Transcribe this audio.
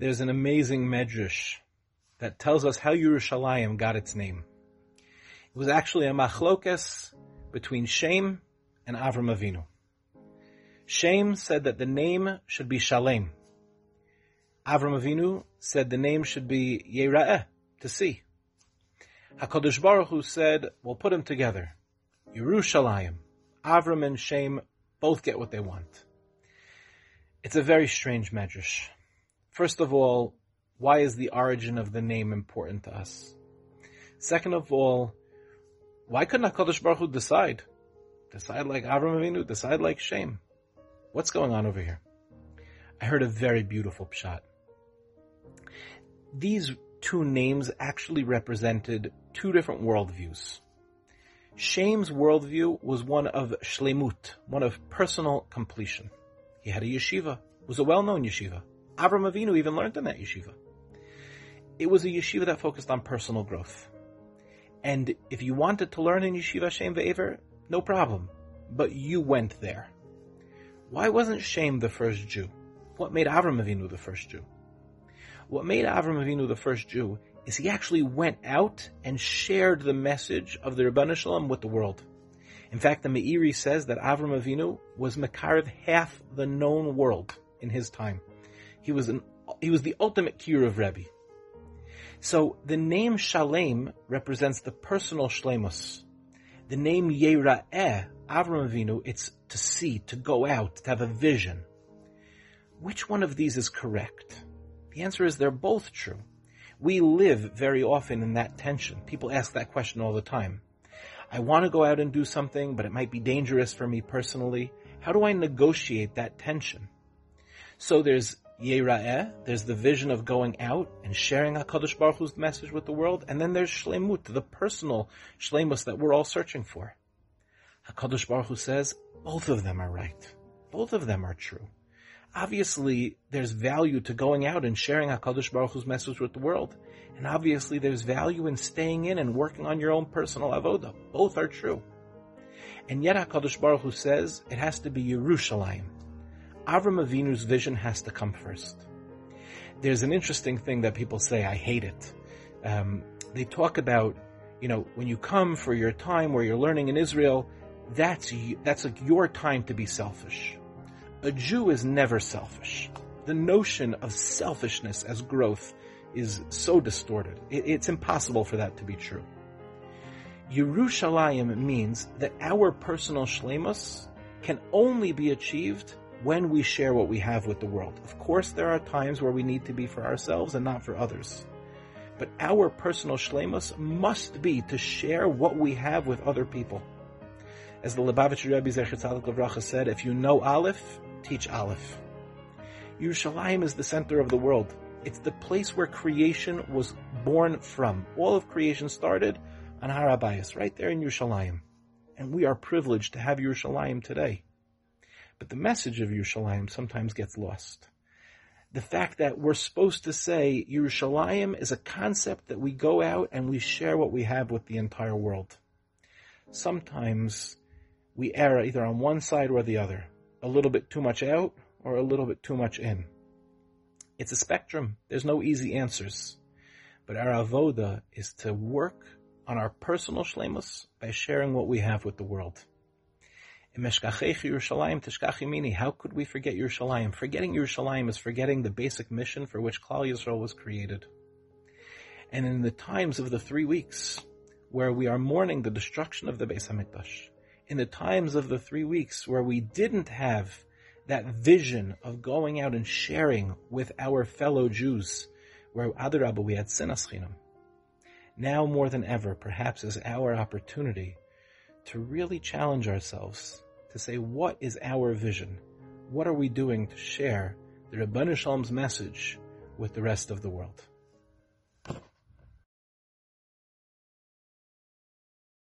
there's an amazing medrash that tells us how Yerushalayim got its name. It was actually a machlokes between Shem and Avram Avinu. Shem said that the name should be Shalem. Avram Avinu said the name should be Yera'eh, to see. HaKadosh Baruch Hu said, we'll put them together. Yerushalayim. Avram and Shem both get what they want. It's a very strange medrash. First of all, why is the origin of the name important to us? Second of all, why couldn't HaKadosh Baruch Hu decide? Decide like Avram Avinu, decide like Shem. What's going on over here? I heard a very beautiful pshat. These two names actually represented two different worldviews. Shem's worldview was one of shlemut, one of personal completion. He had a yeshiva, was a well-known yeshiva. Avram Avinu even learned in that yeshiva. It was a yeshiva that focused on personal growth. And if you wanted to learn in yeshiva Shem Ve'ever, no problem. But you went there. Why wasn't Shem the first Jew? What made Avram Avinu the first Jew? What made Avram Avinu the first Jew is he actually went out and shared the message of the Shel Olam with the world. In fact, the Meiri says that Avram Avinu was Makariv half the known world in his time. He was an, he was the ultimate Kiruv Rebbe. So the name Shalem represents the personal Shlemus. The name Yera'eh, Avram Avinu, it's to see, to go out, to have a vision. Which one of these is correct? The answer is they're both true. We live very often in that tension. People ask that question all the time. I want to go out and do something, but it might be dangerous for me personally. How do I negotiate that tension? So there's Yera'eh, there's the vision of going out and sharing HaKadosh Baruch Hu's message with the world, and then there's Shlemut, the personal Shlemus that we're all searching for. HaKadosh Baruch Hu says, both of them are right. Both of them are true obviously there's value to going out and sharing HaKadosh Baruch Hu's message with the world. And obviously there's value in staying in and working on your own personal avoda. Both are true. And yet HaKadosh Baruch Hu says it has to be Yerushalayim. Avram Avinu's vision has to come first. There's an interesting thing that people say, I hate it. Um, they talk about, you know, when you come for your time where you're learning in Israel, that's, that's like your time to be selfish a Jew is never selfish. The notion of selfishness as growth is so distorted. it's impossible for that to be true. Yerushalayim means that our personal shlemus can only be achieved when we share what we have with the world. Of course, there are times where we need to be for ourselves and not for others. But our personal shlemus must be to share what we have with other people. As the Lubavitcher Rebbe Zechet said, if you know Aleph, teach Aleph. Yerushalayim is the center of the world. It's the place where creation was born from. All of creation started on Har HaBayis, right there in Yerushalayim. And we are privileged to have Yerushalayim today. But the message of Yerushalayim sometimes gets lost. The fact that we're supposed to say Yerushalayim is a concept that we go out and we share what we have with the entire world. Sometimes we err either on one side or the other a little bit too much out or a little bit too much in. It's a spectrum. There's no easy answers. But our avoda is to work on our personal shlemus by sharing what we have with the world. How could we forget Yerushalayim? Forgetting Yerushalayim is forgetting the basic mission for which Klal Yisrael was created. And in the times of the three weeks, where we are mourning the destruction of the Beis Hamikdash, in the times of the three weeks where we didn't have that vision of going out and sharing with our fellow Jews, where Adarabba we had sinas chinam. Now more than ever, perhaps is our opportunity to really challenge ourselves to say, what is our vision? What are we doing to share the Shel Olam's message with the rest of the world?